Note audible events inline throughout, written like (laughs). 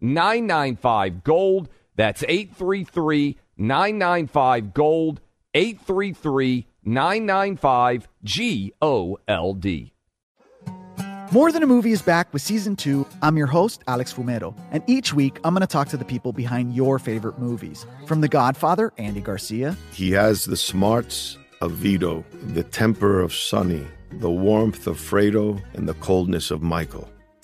995 Gold. That's 833 995 Gold. 833 995 G O L D. More Than a Movie is back with season two. I'm your host, Alex Fumero, and each week I'm going to talk to the people behind your favorite movies. From The Godfather, Andy Garcia. He has the smarts of Vito, the temper of Sonny, the warmth of Fredo, and the coldness of Michael.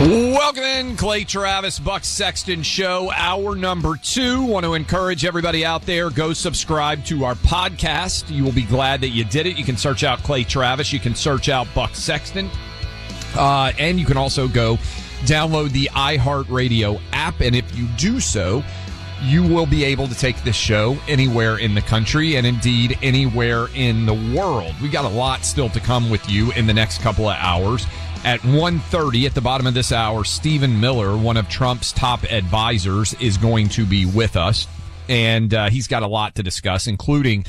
Welcome in, Clay Travis, Buck Sexton Show, hour number two. Want to encourage everybody out there, go subscribe to our podcast. You will be glad that you did it. You can search out Clay Travis, you can search out Buck Sexton, uh, and you can also go download the iHeartRadio app. And if you do so, you will be able to take this show anywhere in the country and indeed anywhere in the world. We got a lot still to come with you in the next couple of hours. At 1.30 at the bottom of this hour, Stephen Miller, one of Trump's top advisors, is going to be with us. And uh, he's got a lot to discuss, including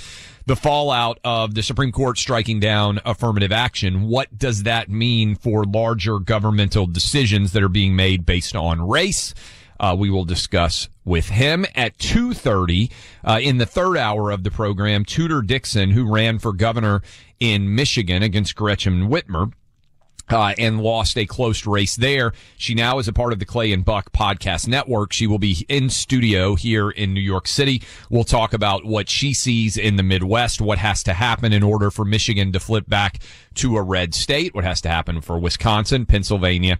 the fallout of the Supreme Court striking down affirmative action. What does that mean for larger governmental decisions that are being made based on race? Uh, we will discuss with him at 2.30 uh, in the third hour of the program tudor dixon who ran for governor in michigan against gretchen whitmer uh, and lost a close race there. She now is a part of the Clay and Buck podcast network. She will be in studio here in New York City. We'll talk about what she sees in the Midwest, what has to happen in order for Michigan to flip back to a red state, what has to happen for Wisconsin, Pennsylvania,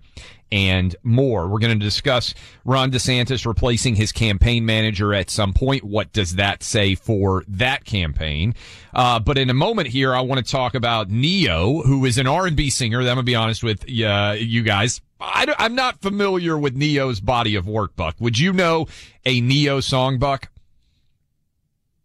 and more. We're going to discuss Ron DeSantis replacing his campaign manager at some point. What does that say for that campaign? Uh, but in a moment here, I want to talk about Ne-Yo, who is an R&B singer. I'm going to be honest with uh, you guys. I am not familiar with Ne-Yo's body of work, Buck. Would you know a Ne-Yo song, Buck?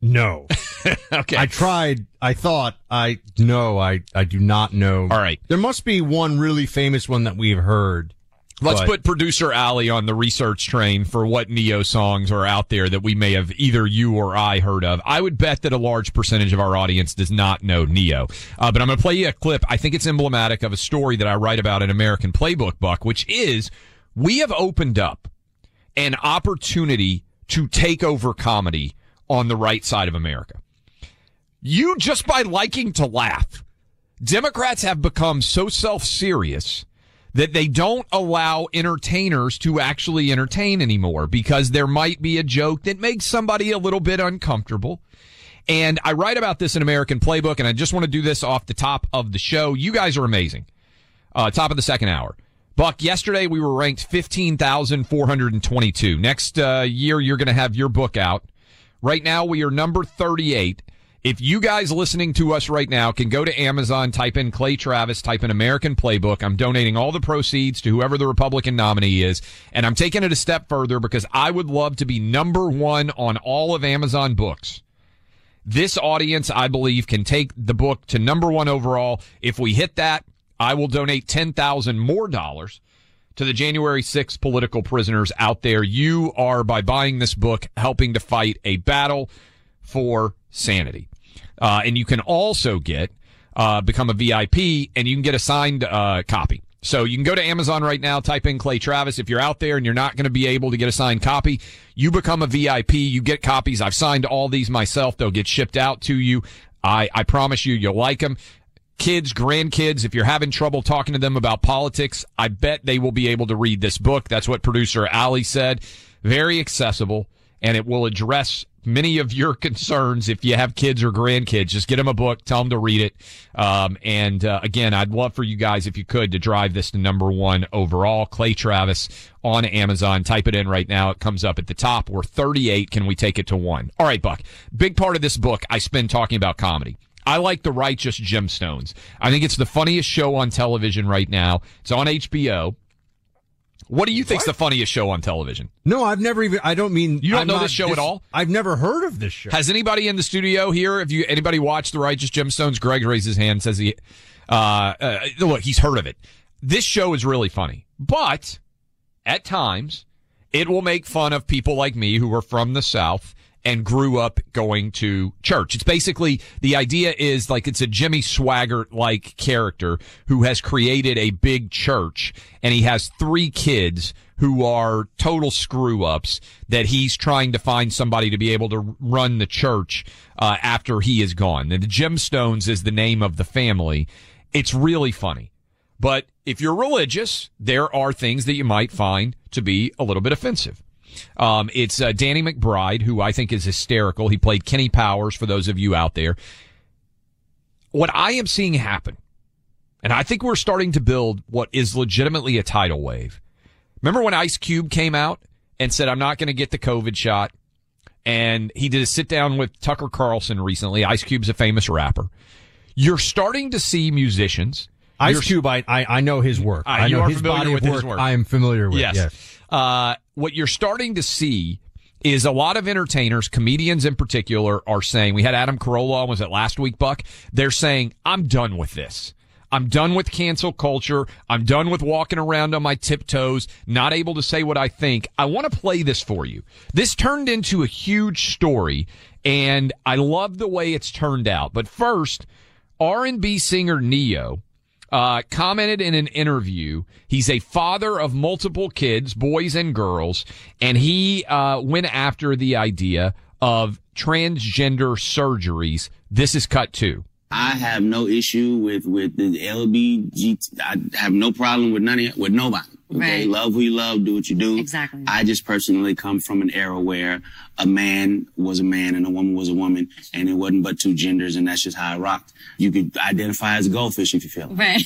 No. (laughs) okay. I tried. I thought I no. I I do not know. All right. There must be one really famous one that we've heard. Let's but. put producer Ali on the research train for what Ne-Yo songs are out there that we may have either you or I heard of. I would bet that a large percentage of our audience does not know Ne-Yo. Uh, but I'm going to play you a clip. I think it's emblematic of a story that I write about in American Playbook, Buck, which is we have opened up an opportunity to take over comedy on the right side of America. You just by liking to laugh. Democrats have become so self-serious that they don't allow entertainers to actually entertain anymore because there might be a joke that makes somebody a little bit uncomfortable. And I write about this in American Playbook, and I just want to do this off the top of the show. You guys are amazing. Uh, top of the second hour. Buck, yesterday we were ranked 15,422. Next uh, year, you're going to have your book out. Right now, we are number 38 if you guys listening to us right now can go to Amazon, type in Clay Travis, type in American Playbook, I'm donating all the proceeds to whoever the Republican nominee is. And I'm taking it a step further because I would love to be number one on all of Amazon books. This audience, I believe, can take the book to number one overall. If we hit that, I will donate 10,000 more dollars to the January 6th political prisoners out there. You are, by buying this book, helping to fight a battle for sanity. Uh, and you can also get, uh, become a VIP and you can get a signed, uh, copy. So you can go to Amazon right now, type in Clay Travis. If you're out there and you're not going to be able to get a signed copy, you become a VIP. You get copies. I've signed all these myself. They'll get shipped out to you. I, I promise you, you'll like them. Kids, grandkids, if you're having trouble talking to them about politics, I bet they will be able to read this book. That's what producer Ali said. Very accessible and it will address many of your (laughs) concerns if you have kids or grandkids. Just get them a book, tell them to read it. Um, and uh, again, I'd love for you guys, if you could, to drive this to number one overall. Clay Travis on Amazon. Type it in right now. It comes up at the top. We're 38. Can we take it to one? All right, Buck. Big part of this book I spend talking about comedy. I like The Righteous Gemstones. I think it's the funniest show on television right now. It's on HBO. What do you think's the funniest show on television? No, I've never even. I don't mean You don't I'm know this show at all? I've never heard of this show. Has anybody in the studio here? Have you anybody watched The Righteous Gemstones? Greg raised his hand. Says he, uh, uh, look, he's heard of it. This show is really funny, but at times it will make fun of people like me who are from the South and grew up going to church. It's basically the idea is like it's a Jimmy Swaggart like character who has created a big church and he has three kids who are total screw ups that he's trying to find somebody to be able to run the church uh, after he is gone. And the Gemstones is the name of the family. It's really funny. But if you're religious, there are things that you might find to be a little bit offensive. Um, it's uh, Danny McBride, who I think is hysterical. He played Kenny Powers for those of you out there. What I am seeing happen, and I think we're starting to build what is legitimately a tidal wave. Remember when Ice Cube came out and said, I'm not going to get the COVID shot? And he did a sit down with Tucker Carlson recently. Ice Cube's a famous rapper. You're starting to see musicians. Ice Cube, I, I I know his work. Uh, I know his body with of work. I am familiar with. Yes. Yes. Uh, what you're starting to see is a lot of entertainers, comedians in particular, are saying, we had Adam Carolla was it last week, Buck? They're saying, I'm done with this. I'm done with cancel culture. I'm done with walking around on my tiptoes, not able to say what I think. I want to play this for you. This turned into a huge story and I love the way it's turned out. But first, R&B singer Ne-Yo uh, commented in an interview. He's a father of multiple kids, boys and girls, and he uh, went after the idea of transgender surgeries. This is cut two. I have no issue with with the LBGT. I have no problem with none of with nobody. Okay, Right. love who you love, do what you do. Exactly. I just personally come from an era where a man was a man and a woman was a woman, and it wasn't but two genders, and that's just how I rocked. You could identify as a goldfish if you feel. it. Right.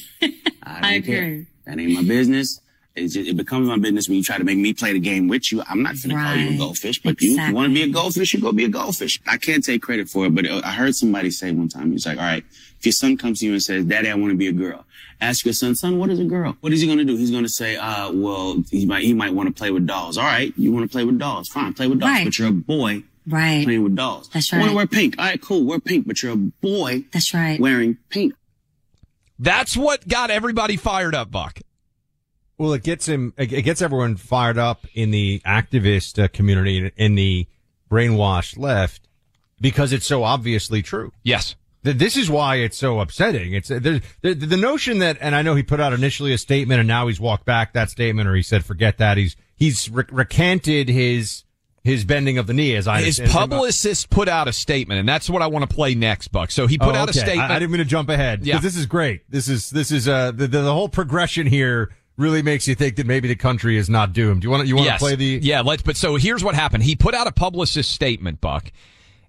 I, (laughs) care. agree. That ain't my business. It's just, it becomes my business when you try to make me play the game with you. I'm not gonna call you a goldfish, but you, you want to be a goldfish, you go be a goldfish. I can't take credit for it, but I heard somebody say one time, he's like, all right, if your son comes to you and says, daddy, I want to be a girl. Ask your son, son, what is a girl? What is he going to do? He's going to say, uh, well, he might, he might want to play with dolls. All right. You want to play with dolls. Fine. Play with dolls, Right. but you're a boy Right. playing with dolls. That's I want to wear pink. All right, cool. Wear pink, but you're a boy That's right. wearing pink. That's what got everybody fired up, Buck. Well, it gets him. It gets everyone fired up in the activist uh, community, in the brainwashed left, because it's so obviously true. Yes. This is why it's so upsetting. It's uh, the, the notion that, and I know he put out initially a statement, and now he's walked back that statement, or he said forget that. He's he's re- recanted his his bending of the knee, as I His publicist put out a statement, and that's what I want to play next, Buck. So he put Oh, out a statement. I, I didn't mean to jump ahead. Yeah, this is great. This is this is uh the, the the whole progression here really makes you think that maybe the country is not doomed. You want to you want to play the yeah let's but so here's what happened. He put out a publicist statement buck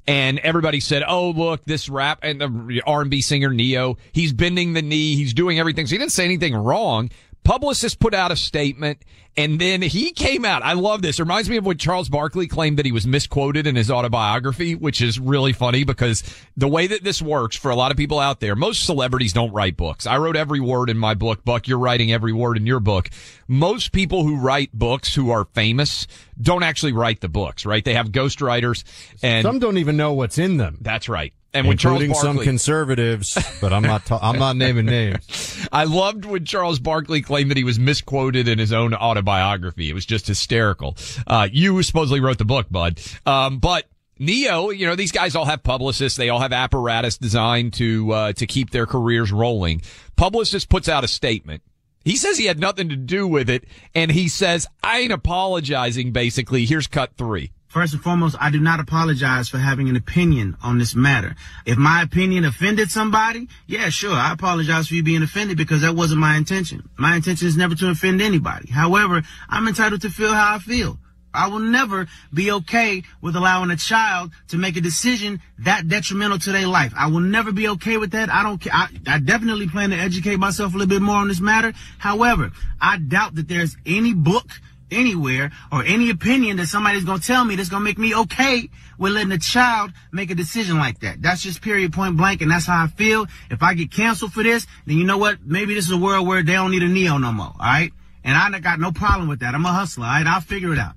and everybody said oh look this rap and the r&b singer Ne-Yo he's bending the knee he's doing everything. So he didn't say anything wrong publicist put out a statement and then he came out. I love this. It reminds me of when charles barkley claimed that he was misquoted in his autobiography which is really funny because the way that this works for a lot of people out there most celebrities don't write books. I wrote every word in my book. Buck you're writing every word in your book. Most people who write books who are famous don't actually write the books right? They have ghostwriters and Some don't even know what's in them, that's right and including some conservatives. But I'm not. Ta- I'm not naming names. (laughs) I loved when Charles Barkley claimed that he was misquoted in his own autobiography. It was just hysterical. Uh, you supposedly wrote the book, bud. Um, but Ne-Yo, you know, these guys all have publicists. They all have apparatus designed to, uh, to keep their careers rolling. Publicist puts out a statement He says he had nothing to do with it, and he says, I ain't apologizing, basically. Here's cut three. First and foremost, I do not apologize for having an opinion on this matter. If my opinion offended somebody, yeah, sure, I apologize for you being offended because that wasn't my intention. My intention is never to offend anybody. However, I'm entitled to feel how I feel. I will never be okay with allowing a child to make a decision that detrimental to their life. I will never be okay with that. I don't care. I, I definitely plan to educate myself a little bit more on this matter. However, I doubt that there's any book anywhere or any opinion that somebody's going to tell me that's going to make me okay with letting a child make a decision like that. That's just period point blank. And that's how I feel. If I get canceled for this, then you know what? Maybe this is a world where they don't need a Ne-Yo no more. All right. And I got no problem with that. I'm a hustler. All right. I'll figure it out.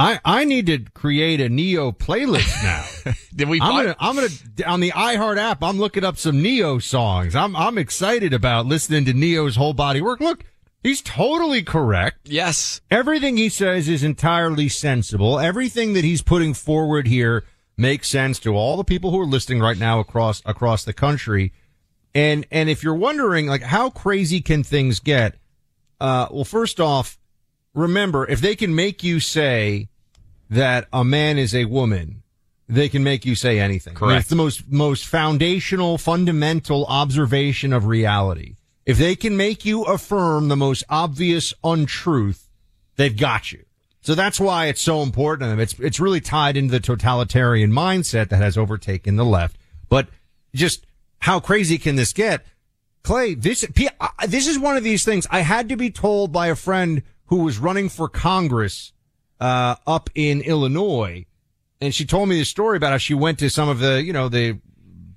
I, I need to create a Ne-Yo playlist now. (laughs) Did we? I'm gonna, I'm gonna, on the iHeart app, I'm looking up some Ne-Yo songs. I'm, I'm excited about listening to Ne-Yo's whole body work. Look, he's totally correct. yes. Everything he says is entirely sensible. Everything that he's putting forward here makes sense to all the people who are listening right now across, across the country. And, and if you're wondering, like, how crazy can things get? Uh, well, first off, remember, if they can make you say that a man is a woman, they can make you say anything. I mean, Correct. it's the most, most foundational, fundamental observation of reality. If they can make you affirm the most obvious untruth, they've got you. So that's why it's so important to them. It's, it's really tied into the totalitarian mindset that has overtaken the left. But just how crazy can this get? Clay, this, this is one of these things I had to be told by a friend who was running for Congress, uh, up in Illinois. And she told me the story about how she went to some of the, you know, the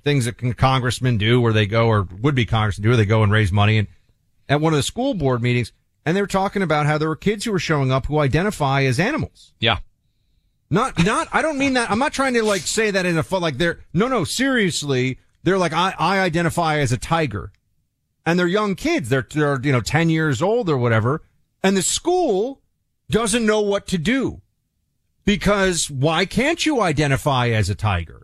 things that con- congressmen do where they go or would be congressmen do where they go and raise money. And at one of the school board meetings, and they were talking about how there were kids who were showing up who identify as animals. Yeah. Not, not, I don't mean that. I'm not trying to like say that in a fun, like they're, no, no, seriously. They're like, I, I identify as a tiger and they're young kids. They're, they're, you know, 10 years old or whatever. And the school doesn't know what to do because why can't you identify as a tiger?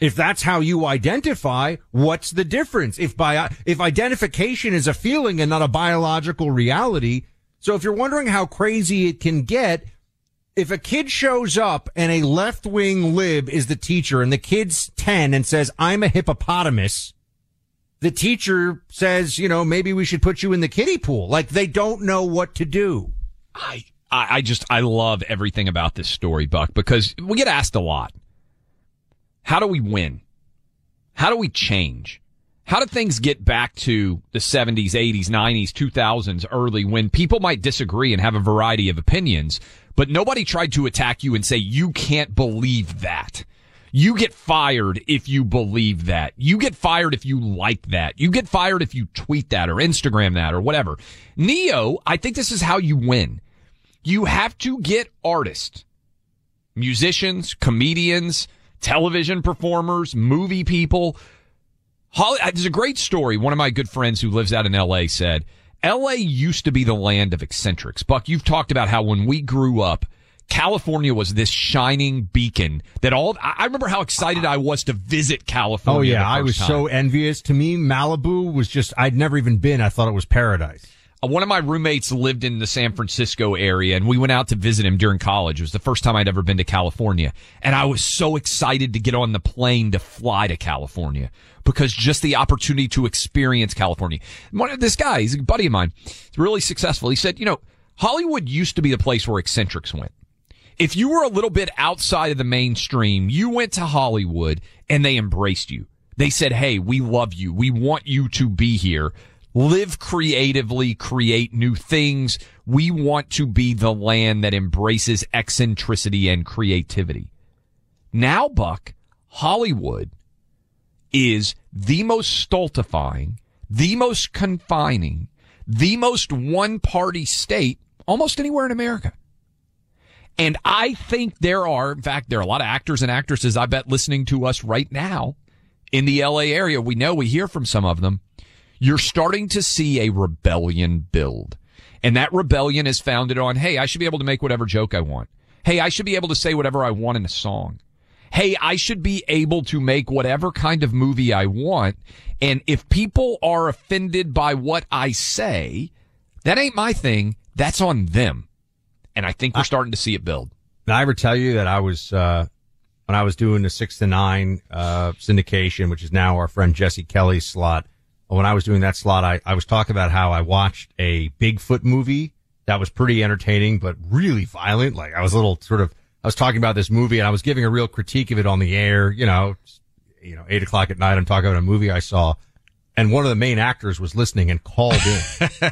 If that's how you identify, what's the difference? If by, if identification is a feeling and not a biological reality. So if you're wondering how crazy it can get, if a kid shows up and a left wing lib is the teacher and the kid's 10 and says, I'm a hippopotamus, the teacher says, you know, maybe we should put you in the kiddie pool. Like they don't know what to do. I, I I just, I love everything about this story, Buck, because we get asked a lot. How do we win? How do we change? How do things get back to the 70s, 80s, 90s, 2000s early when people might disagree and have a variety of opinions, but nobody tried to attack you and say, you can't believe that. You get fired if you believe that. You get fired if you like that. You get fired if you tweet that or Instagram that or whatever. Ne-Yo, I think this is how you win. You have to get artists, musicians, comedians, television performers, movie people. Holly, uh, there's a great story. One of my good friends who lives out in LA said, LA used to be the land of eccentrics. Buck, you've talked about how when we grew up, California was this shining beacon that all, I remember how excited I was to visit California. Oh yeah, I was time. so envious. To me, Malibu was just, I'd never even been. I thought it was paradise. One of my roommates lived in the San Francisco area and we went out to visit him during college. It was the first time I'd ever been to California. And I was so excited to get on the plane to fly to California because just the opportunity to experience California. One of this guy, he's a buddy of mine, he's really successful. He said, you know, Hollywood used to be the place where eccentrics went. If you were a little bit outside of the mainstream, you went to Hollywood and they embraced you. They said, Hey, we love you. We want you to be here. Live creatively, create new things. We want to be the land that embraces eccentricity and creativity. Now, Buck, Hollywood is the most stultifying, the most confining, the most one party state almost anywhere in America. And I think there are, in fact, there are a lot of actors and actresses, I bet, listening to us right now in the LA area. We know we hear from some of them. You're starting to see a rebellion build. And that rebellion is founded on, hey, I should be able to make whatever joke I want. Hey, I should be able to say whatever I want in a song. Hey, I should be able to make whatever kind of movie I want. And if people are offended by what I say, That ain't my thing. That's on them. And I think we're starting to see it build. Did I ever tell you that I was, uh, when I was doing the six to nine, uh, syndication, which is now our friend Jesse Kelly's slot. When I was doing that slot, I, I was talking about how I watched a Bigfoot movie that was pretty entertaining, but really violent. Like I was a little sort of, I was talking about this movie and I was giving a real critique of it on the air, you know, you know, eight o'clock at night. I'm talking about a movie I saw and one of the main actors was listening and called in.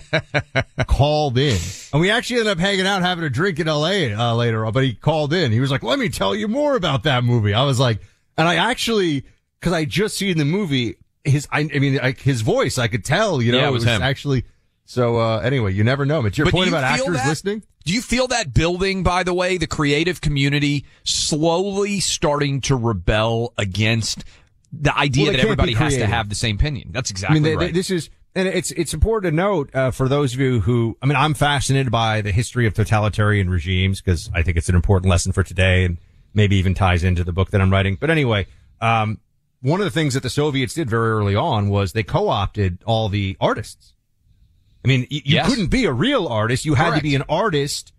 (laughs) called in. And we actually ended up hanging out having a drink in LA uh, later on, but he called in. He was like, let me tell you more about that movie. I was like, and I actually, cause I just seen the movie, his, I, I mean, like his voice, I could tell, you know, Yeah, it was him. actually, so, uh, anyway, you never know. But your But point about actors that? listening? Do you feel that building, by the way, the creative community slowly starting to rebel against the idea Well, that everybody has to have the same opinion? That's I exactly mean, they, right. they- this is, and it's it's important to note uh, for those of you who, I mean, I'm fascinated by the history of totalitarian regimes because I think it's an important lesson for today, and maybe even ties into the book that I'm writing. But anyway, um, one of the things that the Soviets did very early on was they co-opted all the artists. I mean, y- you Yes. couldn't be a real artist; you had to be an artist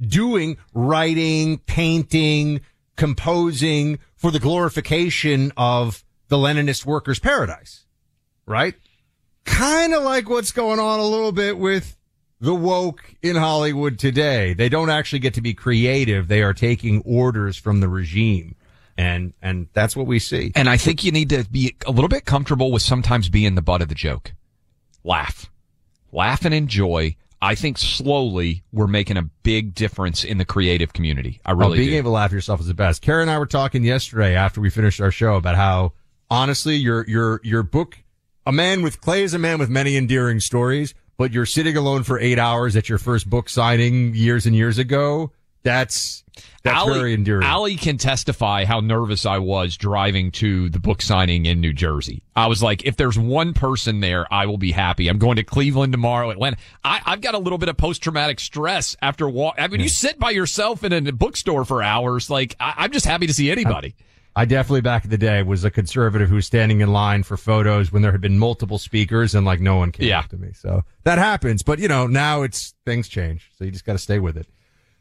doing writing, painting, composing for the glorification of the Leninist workers' paradise right? Kind of like what's going on a little bit with the woke in Hollywood today. They don't actually get to be creative. They are taking orders from the regime. And, and that's what we see. and I think you need to be a little bit comfortable with sometimes being the butt of the joke. Laugh. Laugh and enjoy. I think slowly we're making a big difference in the creative community. I Oh, really being do. able to laugh at yourself is the best. Karen and I were talking yesterday after we finished our show about how honestly your your your book a man with clay is a man with many endearing stories, but you're sitting alone for eight hours at your first book signing years and years ago. That's that's Allie- very endearing. Allie can testify how nervous I was driving to the book signing in New Jersey. I was like, if there's one person there, I will be happy. I'm going to Cleveland tomorrow, Atlanta. I, I've got a little bit of post traumatic stress after walk. I mean, you sit by yourself in a bookstore for hours. Like, I, I'm just happy to see anybody. I definitely back in the day was a conservative who was standing in line for photos when there had been multiple speakers and like no one came Yeah. up to me. So that happens, but you know, now it's things change. So you just got to stay with it.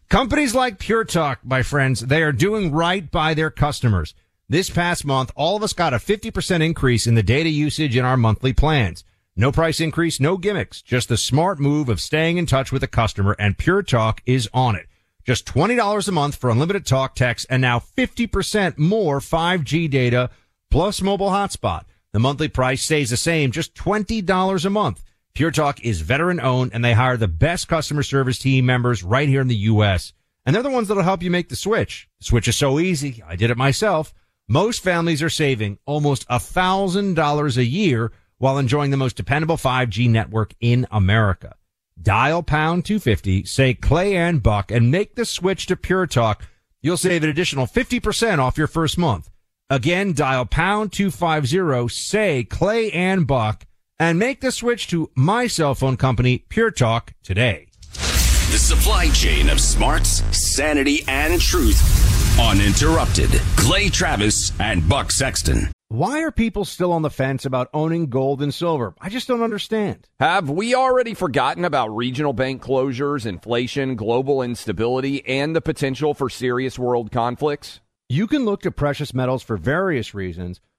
Companies like Pure Talk, my friends, they are doing right by their customers. This past month, all of us got a 50% increase in the data usage in our monthly plans. No price increase, no gimmicks, just the smart move of staying in touch with the customer and Pure Talk is on it. Just $20 a month for unlimited talk, text, and now 50% more 5G data plus mobile hotspot. The monthly price stays the same, just $20 a month. Pure Talk is veteran owned and they hire the best customer service team members right here in the U.S. And they're the ones that'll help you make the switch. Switch is so easy. I did it myself. Most families are saving almost a thousand dollars a year while enjoying the most dependable 5G network in America. Dial pound 250, say Clay and Buck, and make the switch to Pure Talk. You'll save an additional 50% off your first month. Again, dial pound 250, say Clay and Buck, and make the switch to my cell phone company, Pure Talk, today. The supply chain of smarts, sanity, and truth. Uninterrupted. Clay Travis and Buck Sexton. Why are people still on the fence about owning gold and silver? I just don't understand. Have we already forgotten about regional bank closures, inflation, global instability, and the potential for serious world conflicts? You can look to precious metals for various reasons.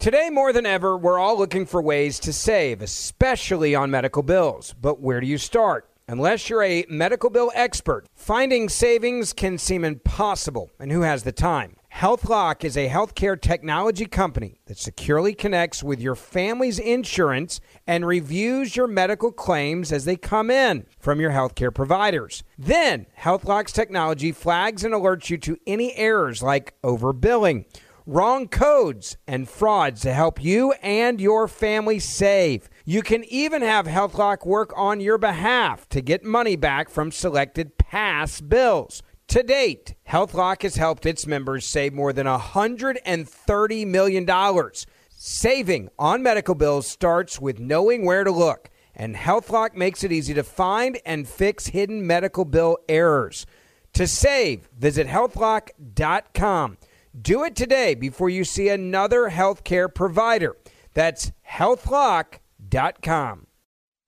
Today, more than ever, we're all looking for ways to save, especially on medical bills. But where do you start? Unless you're a medical bill expert, finding savings can seem impossible, and who has the time? HealthLock is a healthcare technology company that securely connects with your family's insurance and reviews your medical claims as they come in from your healthcare providers. Then, HealthLock's technology flags and alerts you to any errors like overbilling, wrong codes, and frauds to help you and your family save. You can even have HealthLock work on your behalf to get money back from selected past bills. To date, HealthLock has helped its members save more than $130 million. Saving on medical bills starts with knowing where to look, and HealthLock makes it easy to find and fix hidden medical bill errors. To save, visit healthlock.com. Do it today before you see another healthcare provider. That's healthlock.com.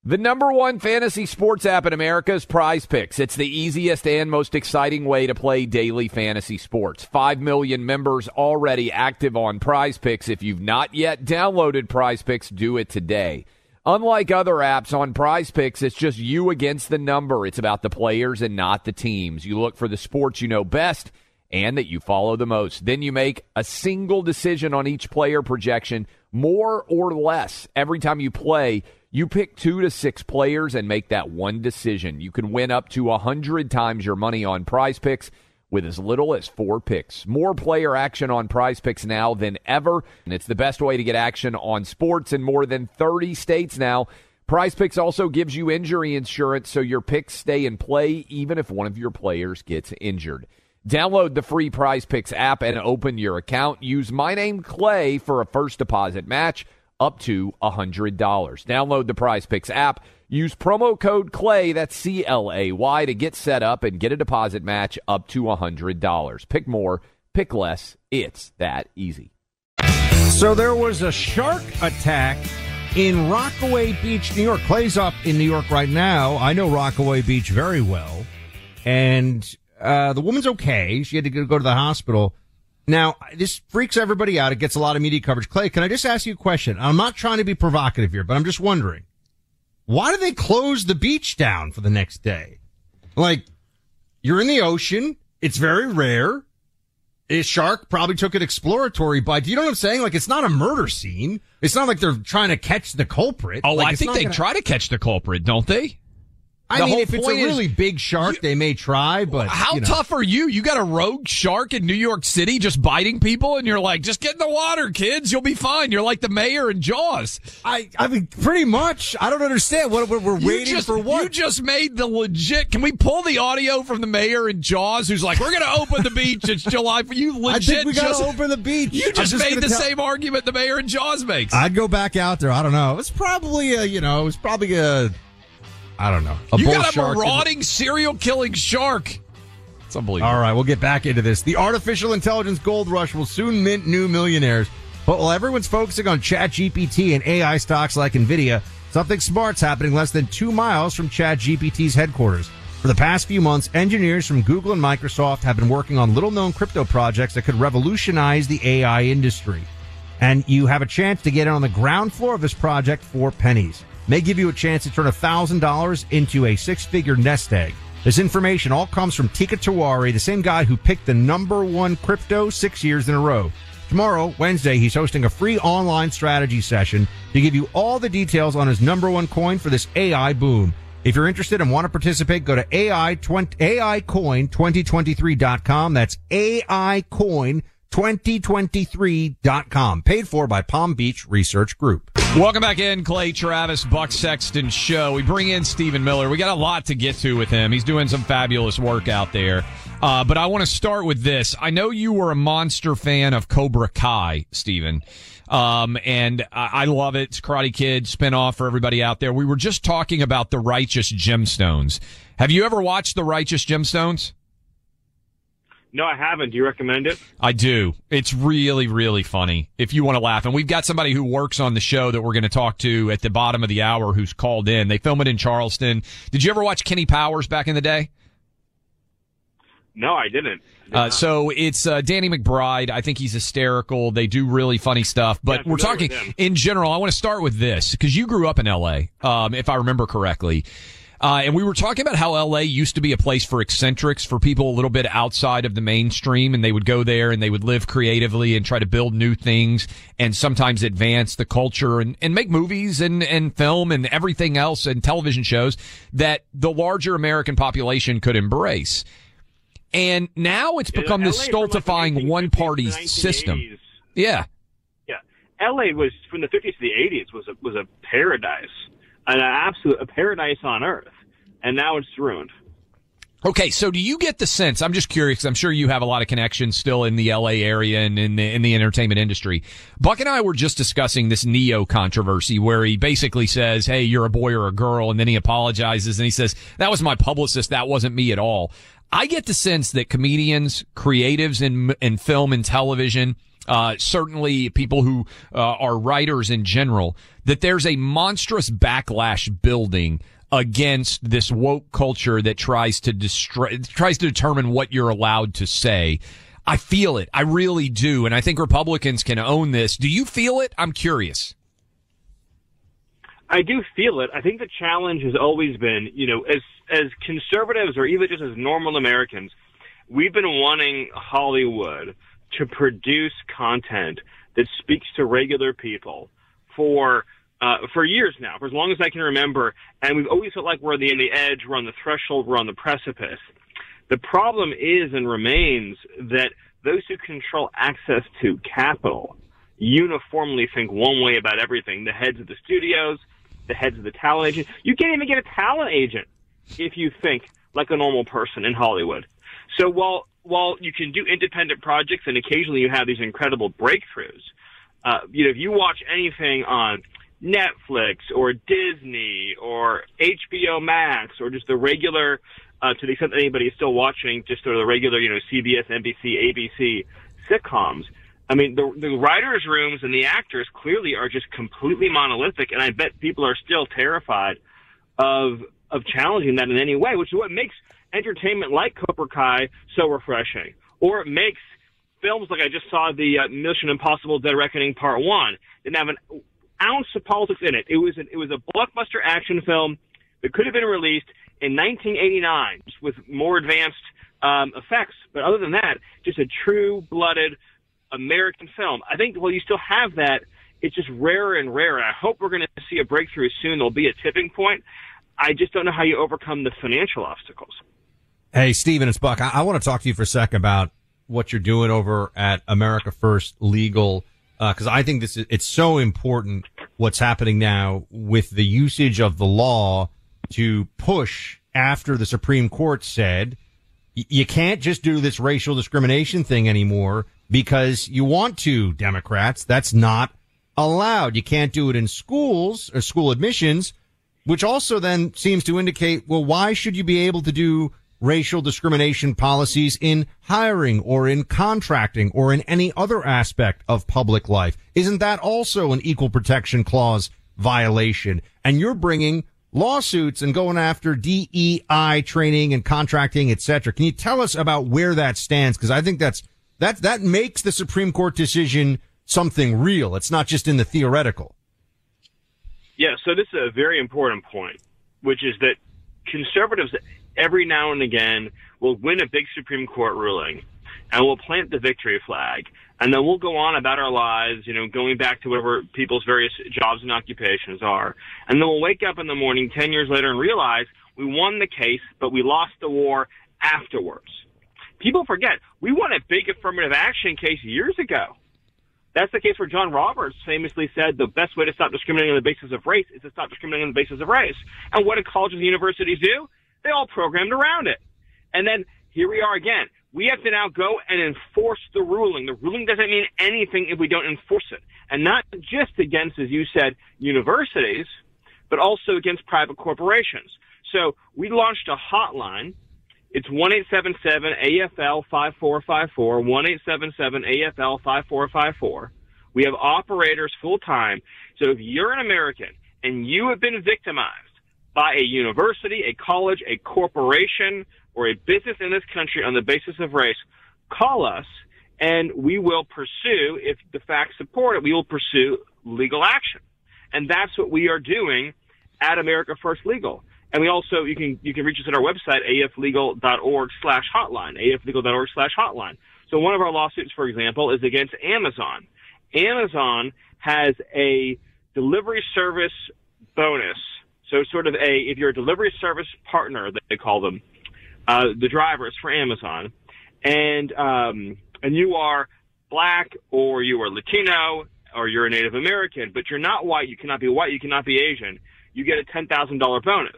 The number one fantasy sports app in America is Prize Picks. It's the easiest and most exciting way to play daily fantasy sports. Five million members already active on Prize Picks. If you've not yet downloaded Prize Picks, do it today. Unlike other apps on Prize Picks, it's just you against the number. It's about the players and not the teams. You look for the sports you know best and that you follow the most. Then you make a single decision on each player projection, more or less, every time you play you pick two to six players and make that one decision. You can win up to a 100 times your money on prize picks with as little as four picks. More player action on prize picks now than ever. And it's the best way to get action on sports in more than 30 states now. Prize Picks also gives you injury insurance so your picks stay in play even if one of your players gets injured. Download the free Prize Picks app and open your account. Use my name Clay for a first deposit match up to $100. Download the Prize Picks app. Use promo code CLAY, that's C L A Y, to get set up and get a deposit match up to $100. Pick more, pick less. It's that easy. So there was a shark attack in Rockaway Beach, New York. Clay's up in New York right now. I know Rockaway Beach very well. And uh, the woman's okay. She had to go to the hospital. Now, this freaks everybody out. It gets a lot of media coverage. Clay, can I just ask you a question? I'm not trying to be provocative here, but I'm just wondering, why do they close the beach down for the next day? Like, you're in the ocean. It's very rare. A shark probably took an exploratory bite. Do you know what I'm saying? Like, it's not a murder scene. It's not like they're trying to catch the culprit. Oh, like, I think they gonna... try to catch the culprit, don't they? I The mean, if it's a point is- really big shark, they may try, but How you know. tough are you? You got a rogue shark in New York City just biting people, and you're like, just get in the water, kids. You'll be fine. You're like the mayor in Jaws. I, I mean, pretty much. I don't understand. What we're, we're waiting just, for what? You just made the legit. Can we pull the audio from the mayor in Jaws who's like, we're going to open the beach. It's July. You (laughs) I legit think we got just, to open the beach. You I'm just, made the tell- same argument the mayor in Jaws makes. I'd go back out there. I don't know. It's probably a, you know, it's probably a, I don't know, a you got a in the- marauding, serial killing shark. It's unbelievable. All right, we'll get back into this. The artificial intelligence gold rush will soon mint new millionaires. But while everyone's focusing on ChatGPT and AI stocks like Nvidia, something smart's happening less than two miles from ChatGPT's headquarters. For the past few months, engineers from Google and Microsoft have been working on little known crypto projects that could revolutionize the AI industry. And you have a chance to get in on the ground floor of this project for pennies. May give you a chance to turn $1,000 into a six figure nest egg. This information all comes from Teeka Tiwari, the same guy who picked the number one crypto six years in a row. Tomorrow, Wednesday, he's hosting a free online strategy session to give you all the details on his number one coin for this AI boom. If you're interested and want to participate, go to AI 20, AIcoin2023.com. That's AIcoin2023.com. Paid for by Palm Beach Research Group. Welcome back in, Clay Travis, Buck Sexton Show. We bring in Stephen Miller. We got a lot to get to with him. He's doing some fabulous work out there. Uh, but I want to start with this. I know you were a monster fan of Cobra Kai, Stephen. Um, and I, I love it. It's Karate Kid spinoff for everybody out there. We were just talking about the Righteous Gemstones. Have you ever watched the Righteous Gemstones? No, I haven't. Do you recommend it? I do. It's really, really funny if you want to laugh. And we've got somebody who works on the show that we're going to talk to at the bottom of the hour who's called in. They film it in Charleston. Did you ever watch Kenny Powers back in the day? No, I didn't. Uh, so it's uh, Danny McBride. I think he's hysterical. They do really funny stuff. But Yeah, we're talking in general. I want to start with this because you grew up in L.A. Um, if I remember correctly. Uh, and we were talking about how LA used to be a place for eccentrics, for people a little bit outside of the mainstream, and they would go there and they would live creatively and try to build new things and sometimes advance the culture and, and make movies and, and film and everything else and television shows that the larger American population could embrace. And now it's Yeah, become this from, like, stultifying one party system. Yeah. Yeah, L.A. was from the 50s to the 80s was a, was a paradise, an absolute a paradise on earth, and now it's ruined. Okay, so do you get the sense? I'm just curious. I'm sure you have a lot of connections still in the LA area and in the in the entertainment industry. Buck and I were just discussing this Ne-Yo controversy, where he basically says, "Hey, you're a boy or a girl," and then he apologizes and he says, "That was my publicist. That wasn't me at all." I get the sense that comedians, creatives in in film and television, uh, certainly people who uh, are writers in general, that there's a monstrous backlash building against this woke culture that tries to destroy, tries to determine what you're allowed to say. I feel it. I really do. And I think Republicans can own this. Do you feel it? I'm curious. I do feel it. I think the challenge has always been, you know, as as conservatives or even just as normal Americans, we've been wanting Hollywood to produce content that speaks to regular people for uh, for years now, for as long as I can remember, and we've always felt like we're on the, the edge, we're on the threshold, we're on the precipice. The problem is and remains that those who control access to capital uniformly think one way about everything. The heads of the studios, the heads of the talent agent. You can't even get a talent agent if you think like a normal person in Hollywood. So while while you can do independent projects and occasionally you have these incredible breakthroughs, uh, you know, if you watch anything on Netflix or Disney or HBO Max or just the regular, uh, to the extent that anybody is still watching, just sort of the regular, you know, CBS, NBC, ABC sitcoms. I mean, the, the writers' rooms and the actors clearly are just completely monolithic, and I bet people are still terrified of of challenging that in any way, which is what makes entertainment like Cobra Kai so refreshing, or it makes films like I just saw the uh, Mission Impossible: Dead Reckoning Part One didn't have an ounce of politics in it. It was an, it was a blockbuster action film that could have been released in 1989 with more advanced um, effects, but other than that, just a true-blooded American film. I think while you still have that, it's just rarer and rarer. I hope we're going to see a breakthrough soon. There'll be a tipping point. I just don't know how you overcome the financial obstacles. Hey, Stephen, it's Buck. I, I want to talk to you for a second about what you're doing over at America First Legal, uh, because I think this is it's so important what's happening now with the usage of the law to push after the Supreme Court said you can't just do this racial discrimination thing anymore because you want to, Democrats. That's not allowed. You can't do it in schools or school admissions, which also then seems to indicate, well, why should you be able to do racial discrimination policies in hiring or in contracting or in any other aspect of public life? Isn't that also an equal protection clause violation? And you're bringing lawsuits and going after DEI training and contracting, et cetera. Can you tell us about where that stands? Because I think that's that that makes the Supreme Court decision something real. It's not just in the theoretical. Yeah, so this is a very important point, which is that conservatives every now and again we'll win a big Supreme Court ruling and we'll plant the victory flag and then we'll go on about our lives, you know, going back to whatever people's various jobs and occupations are. And then we'll wake up in the morning 10 years later and realize we won the case, but we lost the war afterwards. People forget we won a big affirmative action case years ago. That's the case where John Roberts famously said the best way to stop discriminating on the basis of race is to stop discriminating on the basis of race. And what did colleges and universities do? They all programmed around it. And then here we are again. We have to now go and enforce the ruling. The ruling doesn't mean anything if we don't enforce it. And not just against, as you said, universities, but also against private corporations. So we launched a hotline. It's 1-877-AFL-5454, 1-877-AFL-5454. We have operators full time. So if you're an American and you have been victimized by a university, a college, a corporation, or a business in this country on the basis of race, call us and we will pursue, if the facts support it, we will pursue legal action. And that's what we are doing at America First Legal. And we also, you can, you can reach us at our website, aflegal.org slash hotline, aflegal.org slash hotline. So one of our lawsuits, for example, is against Amazon. Amazon has a delivery service bonus. So sort of a, if you're a delivery service partner, they call them, uh, the drivers for Amazon, and, um, and you are black or you are Latino or you're a Native American, but you're not white, you cannot be white, you cannot be Asian, you get a $10,000 bonus.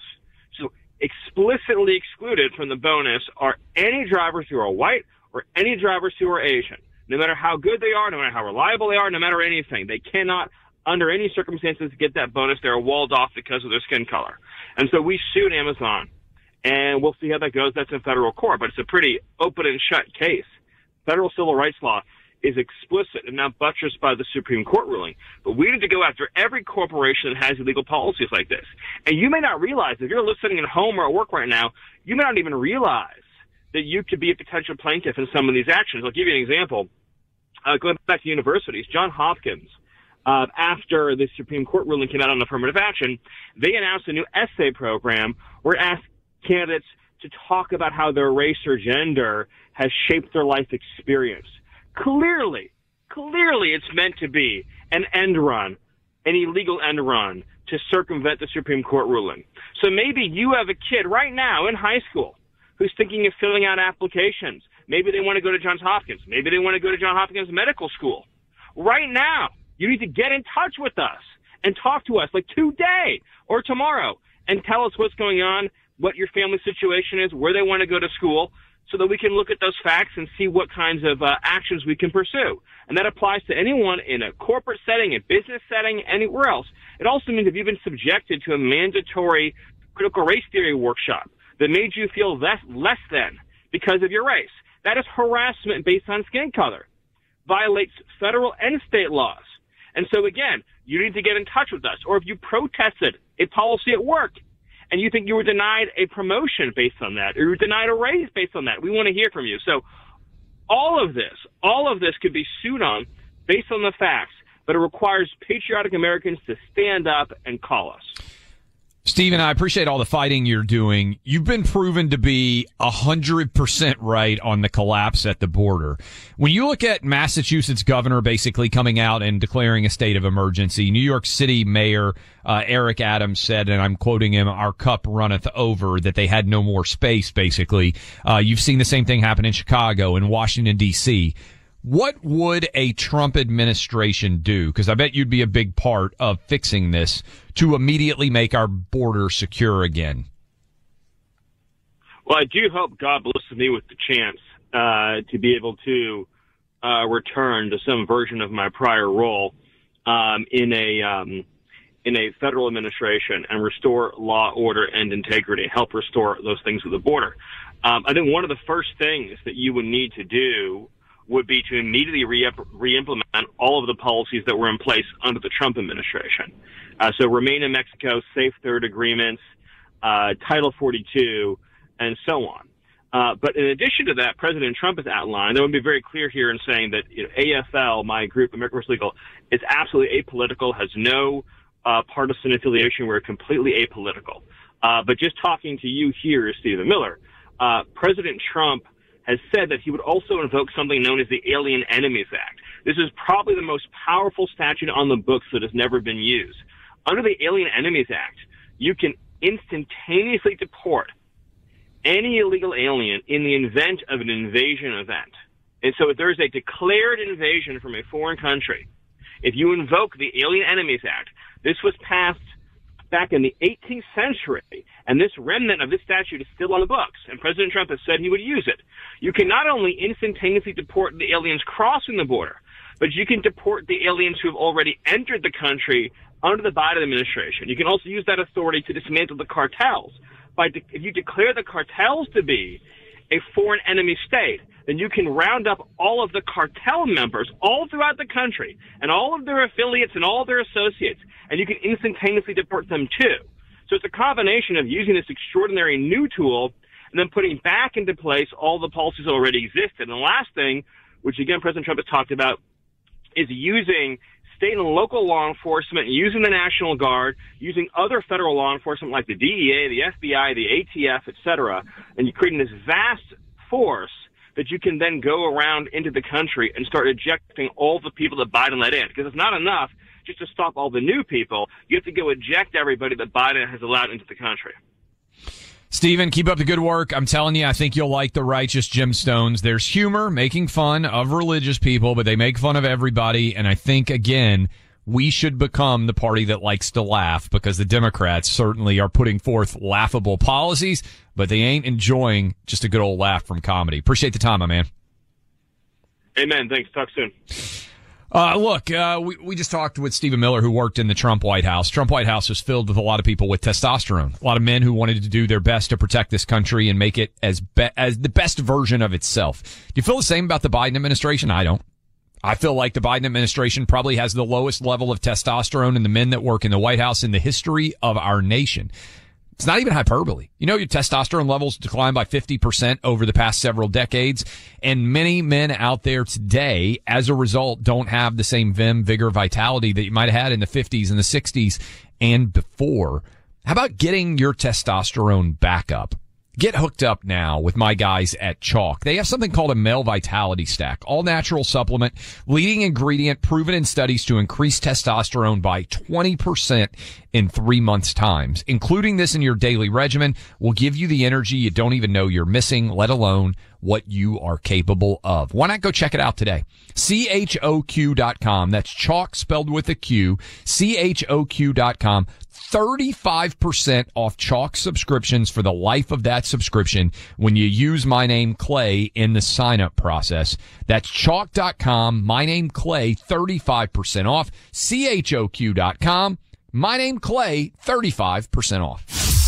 So explicitly excluded from the bonus are any drivers who are white or any drivers who are Asian. No matter how good they are, no matter how reliable they are, no matter anything, they cannot, under any circumstances, get that bonus. They're walled off because of their skin color. And so we sued Amazon, and we'll see how that goes. That's in federal court, but it's a pretty open and shut case. Federal civil rights law is explicit and now buttressed by the Supreme Court ruling. But we need to go after every corporation that has illegal policies like this. And you may not realize, if you're listening at home or at work right now, you may not even realize that you could be a potential plaintiff in some of these actions. I'll give you an example. Uh, going back to universities, John Hopkins, uh, after the Supreme Court ruling came out on affirmative action, they announced a new essay program where it asked candidates to talk about how their race or gender has shaped their life experience. Clearly, clearly it's meant to be an end run, an illegal end run to circumvent the Supreme Court ruling. So maybe you have a kid right now in high school who's thinking of filling out applications. Maybe they want to go to Johns Hopkins. Maybe they want to go to Johns Hopkins Medical School. Right now, you need to get in touch with us and talk to us like today or tomorrow and tell us what's going on, what your family situation is, where they want to go to school, so that we can look at those facts and see what kinds of uh, actions we can pursue. And that applies to anyone in a corporate setting, a business setting, anywhere else. It also means if you've been subjected to a mandatory critical race theory workshop that made you feel less, less than because of your race, that is harassment based on skin color, violates federal and state laws. And so again, you need to get in touch with us. Or if you protested a policy at work and you think you were denied a promotion based on that, or you were denied a raise based on that, we want to hear from you. So all of this, all of this could be sued on based on the facts, but it requires patriotic Americans to stand up and call us. Stephen, I appreciate all the fighting you're doing. You've been proven to be a hundred percent right on the collapse at the border. When you look at Massachusetts governor basically coming out and declaring a state of emergency, New York City Mayor uh, Eric Adams said, and I'm quoting him, "Our cup runneth over." That they had no more space. Basically, uh, you've seen the same thing happen in Chicago and Washington D.C. What would a Trump administration do? Because I bet you'd be a big part of fixing this to immediately make our border secure again. Well, I do hope God blesses me with the chance uh, to be able to uh, return to some version of my prior role um, in a um, in a federal administration and restore law, order, and integrity. Help restore those things at the border. Um, I think one of the first things that you would need to do would be to immediately re- implement all of the policies that were in place under the Trump administration. Uh, so remain in Mexico, safe third agreements, uh, Title 42, and so on. Uh, but in addition to that, President Trump has outlined, I want to be very clear here in saying that you know, AFL, my group, American First Legal, is absolutely apolitical, has no uh, partisan affiliation. We're completely apolitical. Uh, but just talking to you here, Stephen Miller, uh, President Trump has said that he would also invoke something known as the Alien Enemies Act. This is probably the most powerful statute on the books that has never been used. Under the Alien Enemies Act, you can instantaneously deport any illegal alien in the event of an invasion event. And so if there is a declared invasion from a foreign country, if you invoke the Alien Enemies Act, this was passed back in the 18th century, and this remnant of this statute is still on the books, and President Trump has said he would use it. You can not only instantaneously deport the aliens crossing the border, but you can deport the aliens who have already entered the country under the Biden administration. You can also use that authority to dismantle the cartels. By de- if you declare the cartels to be a foreign enemy state, then you can round up all of the cartel members all throughout the country and all of their affiliates and all their associates, and you can instantaneously deport them too. So it's a combination of using this extraordinary new tool and then putting back into place all the policies that already existed. And the last thing, which again President Trump has talked about, is using state and local law enforcement, using the National Guard, using other federal law enforcement like the DEA, the FBI, the ATF, et cetera, and you're creating this vast force that you can then go around into the country and start ejecting all the people that Biden let in. Because it's not enough just to stop all the new people. You have to go eject everybody that Biden has allowed into the country. Stephen, keep up the good work. I'm telling you, I think you'll like the righteous gemstones. There's humor making fun of religious people, but they make fun of everybody. And I think, again, we should become the party that likes to laugh because the Democrats certainly are putting forth laughable policies, but they ain't enjoying just a good old laugh from comedy. Appreciate the time, my man. Amen. Thanks. Talk soon. Uh, look, uh, we, we just talked with Stephen Miller, who worked in the Trump White House. Trump White House was filled with a lot of people with testosterone, a lot of men who wanted to do their best to protect this country and make it as be- as the best version of itself. Do you feel the same about the Biden administration? I don't. I feel like the Biden administration probably has the lowest level of testosterone in the men that work in the White House in the history of our nation. It's not even hyperbole. You know, your testosterone levels declined by 50% over the past several decades. And many men out there today, as a result, don't have the same vim, vigor, vitality that you might have had in the 50s and the 60s and before. How about getting your testosterone back up? Get hooked up now with my guys at CHOQ. They have something called a male vitality stack, all natural supplement, leading ingredient proven in studies to increase testosterone by 20% in three months times. Including this in your daily regimen will give you the energy you don't even know you're missing, let alone what you are capable of. Why not go check it out today? CHOQ.com. That's chalk spelled with a Q. CHOQ.com. 35% off CHOQ subscriptions for the life of that subscription when you use my name Clay in the sign up process. That's CHOQ.com. My name Clay, 35% off. CHOQ.com. My name Clay, 35% off.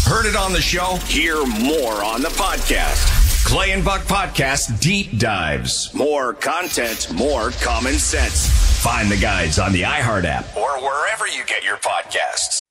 Heard it on the show? Hear more on the podcast. Clay and Buck Podcast Deep Dives. More content, more common sense. Find the guys on the iHeart app or wherever you get your podcasts.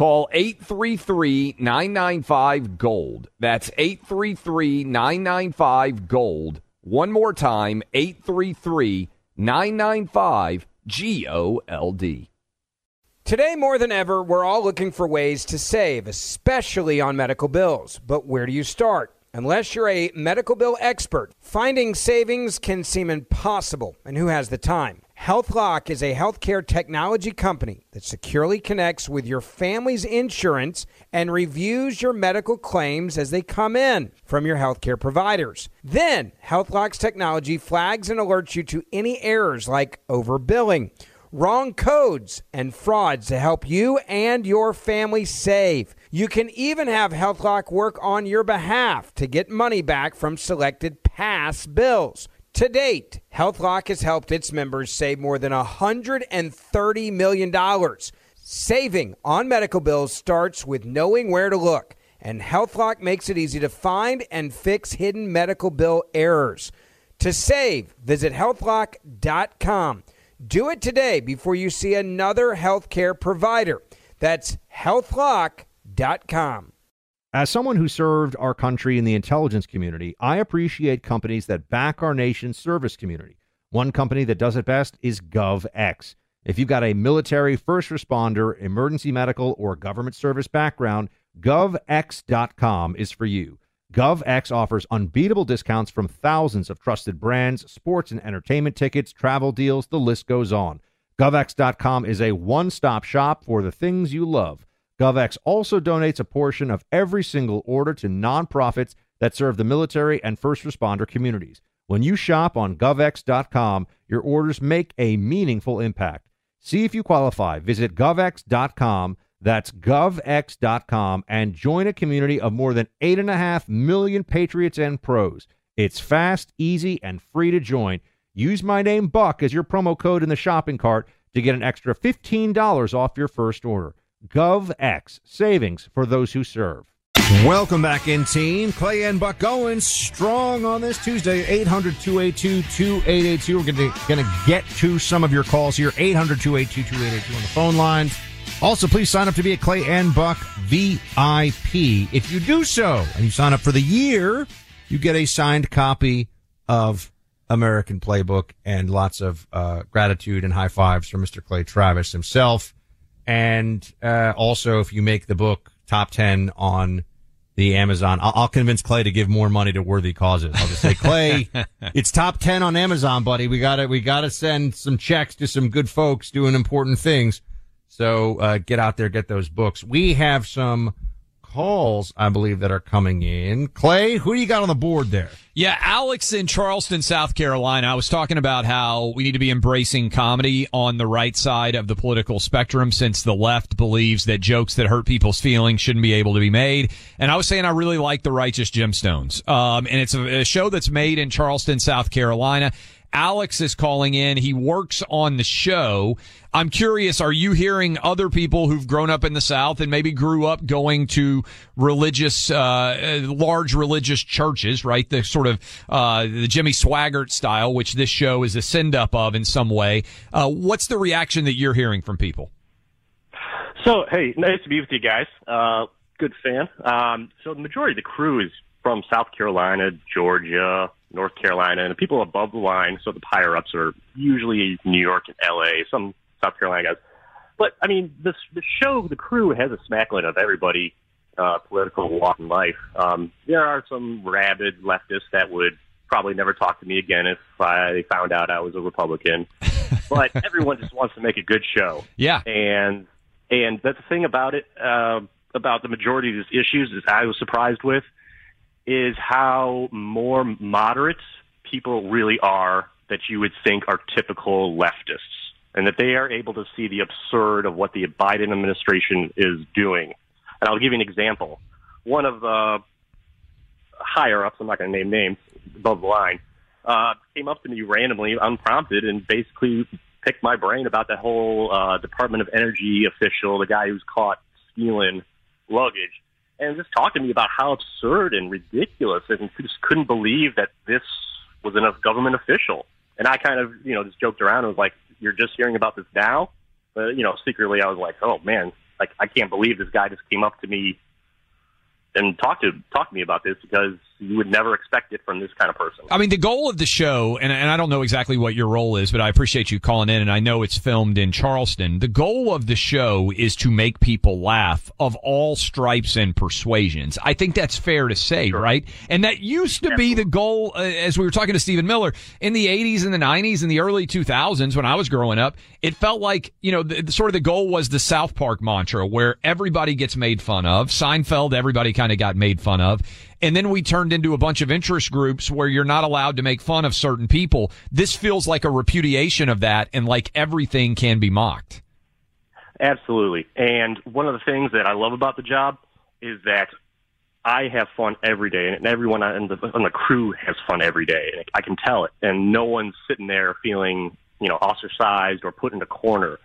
Call 833 995 Gold. That's 833 995 Gold. One more time 833 995 G O L D. Today, more than ever, we're all looking for ways to save, especially on medical bills. But where do you start? Unless you're a medical bill expert, finding savings can seem impossible, and who has the time? HealthLock is a healthcare technology company that securely connects with your family's insurance and reviews your medical claims as they come in from your healthcare providers. Then, HealthLock's technology flags and alerts you to any errors like overbilling, wrong codes, and frauds to help you and your family save. You can even have HealthLock work on your behalf to get money back from selected past bills. To date, HealthLock has helped its members save more than $130 million. Saving on medical bills starts with knowing where to look, and HealthLock makes it easy to find and fix hidden medical bill errors. To save, visit healthlock.com. Do it today before you see another healthcare provider. That's healthlock.com. As someone who served our country in the intelligence community, I appreciate companies that back our nation's service community. One company that does it best is GovX. If you've got a military, first responder, emergency medical, or government service background, govx.com is for you. GovX offers unbeatable discounts from thousands of trusted brands, sports and entertainment tickets, travel deals, the list goes on. GovX.com is a one stop shop for the things you love. GovX also donates a portion of every single order to nonprofits that serve the military and first responder communities. When you shop on GovX.com, your orders make a meaningful impact. See if you qualify. Visit GovX.com. That's GovX.com and join a community of more than 8.5 million patriots and pros. It's fast, easy, and free to join. Use my name Buck as your promo code in the shopping cart to get an extra $15 off your first order. GovX, savings for those who serve. Welcome back in, team. Clay and Buck going strong on this Tuesday. 800 282 2882. We're going to get to some of your calls here. 800 282 2882 on the phone lines. Also, please sign up to be a Clay and Buck VIP. If you do so and you sign up for the year, you get a signed copy of American Playbook and lots of uh, gratitude and high fives from Mr. Clay Travis himself. And uh, also, if you make the book top 10 on the Amazon, I'll, I'll, convince Clay to give more money to worthy causes. I'll just say, Clay, (laughs) it's top 10 on Amazon, buddy. We gotta, we gotta send some checks to some good folks doing important things. So, uh, get out there, get those books. We have some calls, I believe, that are coming in. Clay, who do you got on the board there? Yeah, Alex in Charleston, South Carolina. I was talking about how we need to be embracing comedy on the right side of the political spectrum since the left believes that jokes that hurt people's feelings shouldn't be able to be made. And I was saying I really like the Righteous Gemstones. Um, and it's a, a show that's made in Charleston, South Carolina. Alex is calling in. He works on the show. I'm curious, are you hearing other people who've grown up in the South and maybe grew up going to religious, uh, large religious churches, right? The sort of, uh, the Jimmy Swaggart style, which this show is a send up of in some way. Uh, what's the reaction that you're hearing from people? So, hey, nice to be with you guys. Uh, good fan. Um, so the majority of the crew is from South Carolina, Georgia, North Carolina, and the people above the line, so the higher ups are usually New York and LA, some South Carolina guys. But I mean, this the show, the crew has a smackline of everybody, uh, political walk in life. Um, there are some rabid leftists that would probably never talk to me again if I found out I was a Republican. (laughs) but everyone just wants to make a good show. Yeah, and and that's the thing about it. Uh, about the majority of these issues is I was surprised with is how more moderate people really are that you would think are typical leftists, and that they are able to see the absurd of what the Biden administration is doing. And I'll give you an example. One of the higher ups, I'm not going to name names, above the line, uh, came up to me randomly, unprompted, and basically picked my brain about that whole uh, Department of Energy official, the guy who's caught stealing luggage and just talked to me about how absurd and ridiculous and just couldn't believe that this was a government official. And I kind of, you know, just joked around and was like, you're just hearing about this now? But, you know, secretly I was like, oh man, like I can't believe this guy just came up to me and talk to talk to me about this because you would never expect it from this kind of person. I mean, the goal of the show, and, and I don't know exactly what your role is, but I appreciate you calling in, and I know it's filmed in Charleston. The goal of the show is to make people laugh of all stripes and persuasions. I think that's fair to say, sure. right? And that used to Absolutely. be the goal, uh, as we were talking to Stephen Miller, in the 80s and the 90s and the early 2000s when I was growing up. It felt like, you know, the, the, sort of the goal was the South Park mantra where everybody gets made fun of. Seinfeld, everybody kind of got made fun of. And then we turned into a bunch of interest groups where you're not allowed to make fun of certain people. This feels like a repudiation of that and like everything can be mocked. Absolutely. And one of the things that I love about the job is that I have fun every day, and everyone on the, on the crew has fun every day. I can tell it, and no one's sitting there feeling, you know, ostracized or put in a corner,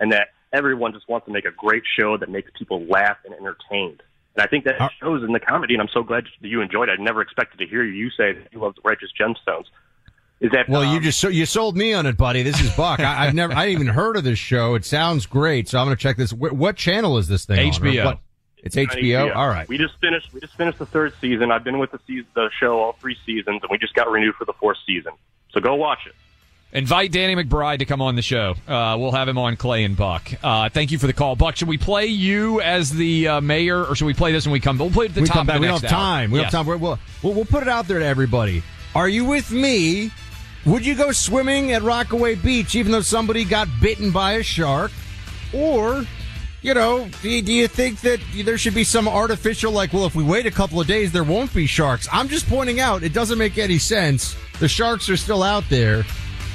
and that everyone just wants to make a great show that makes people laugh and entertained. And I think that uh, shows in the comedy, and I'm so glad that you enjoyed it. I never expected to hear you say that you love the Righteous Gemstones. Is that well? Um, you just you sold me on it, buddy. This is Buck. I, have never, I even heard of this show. It sounds great, so I'm going to check this. What, what, channel is this thing? HBO. On, it's HBO? HBO. All right. We just finished. We just finished the third season. I've been with the season, the show all three seasons, and we just got renewed for the fourth season. So go watch it. Invite Danny McBride to come on the show. Uh, we'll have him on Clay and Buck. Uh, thank you for the call, Buck. Should we play you as the uh, mayor, or should we play this when we come? We'll play it at the we top. Back. we don't have time. Hour. We yeah. have time. We'll, we'll, we'll put it out there to everybody. Are you with me Would you go swimming at Rockaway Beach even though somebody got bitten by a shark? Or, you know, do you think that there should be some artificial, like, well, if we wait a couple of days, there won't be sharks? I'm just pointing out it doesn't make any sense. The sharks are still out there.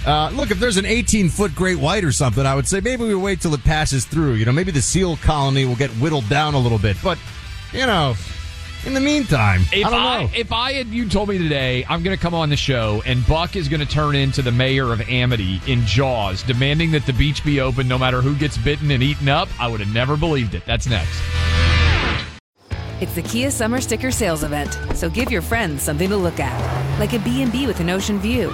Uh, look, if there's an 18 foot great white or something, I would say maybe we wait till it passes through. You know, maybe the seal colony will get whittled down a little bit. But, you know, in the meantime, If I don't I, if I had you told me today I'm going to come on the show and Buck is going to turn into the mayor of Amity in Jaws, demanding that the beach be open no matter who gets bitten and eaten up, I would have never believed it. That's next. It's the Kia Summer Sticker Sales Event, so give your friends something to look at, like a B&B with an ocean view,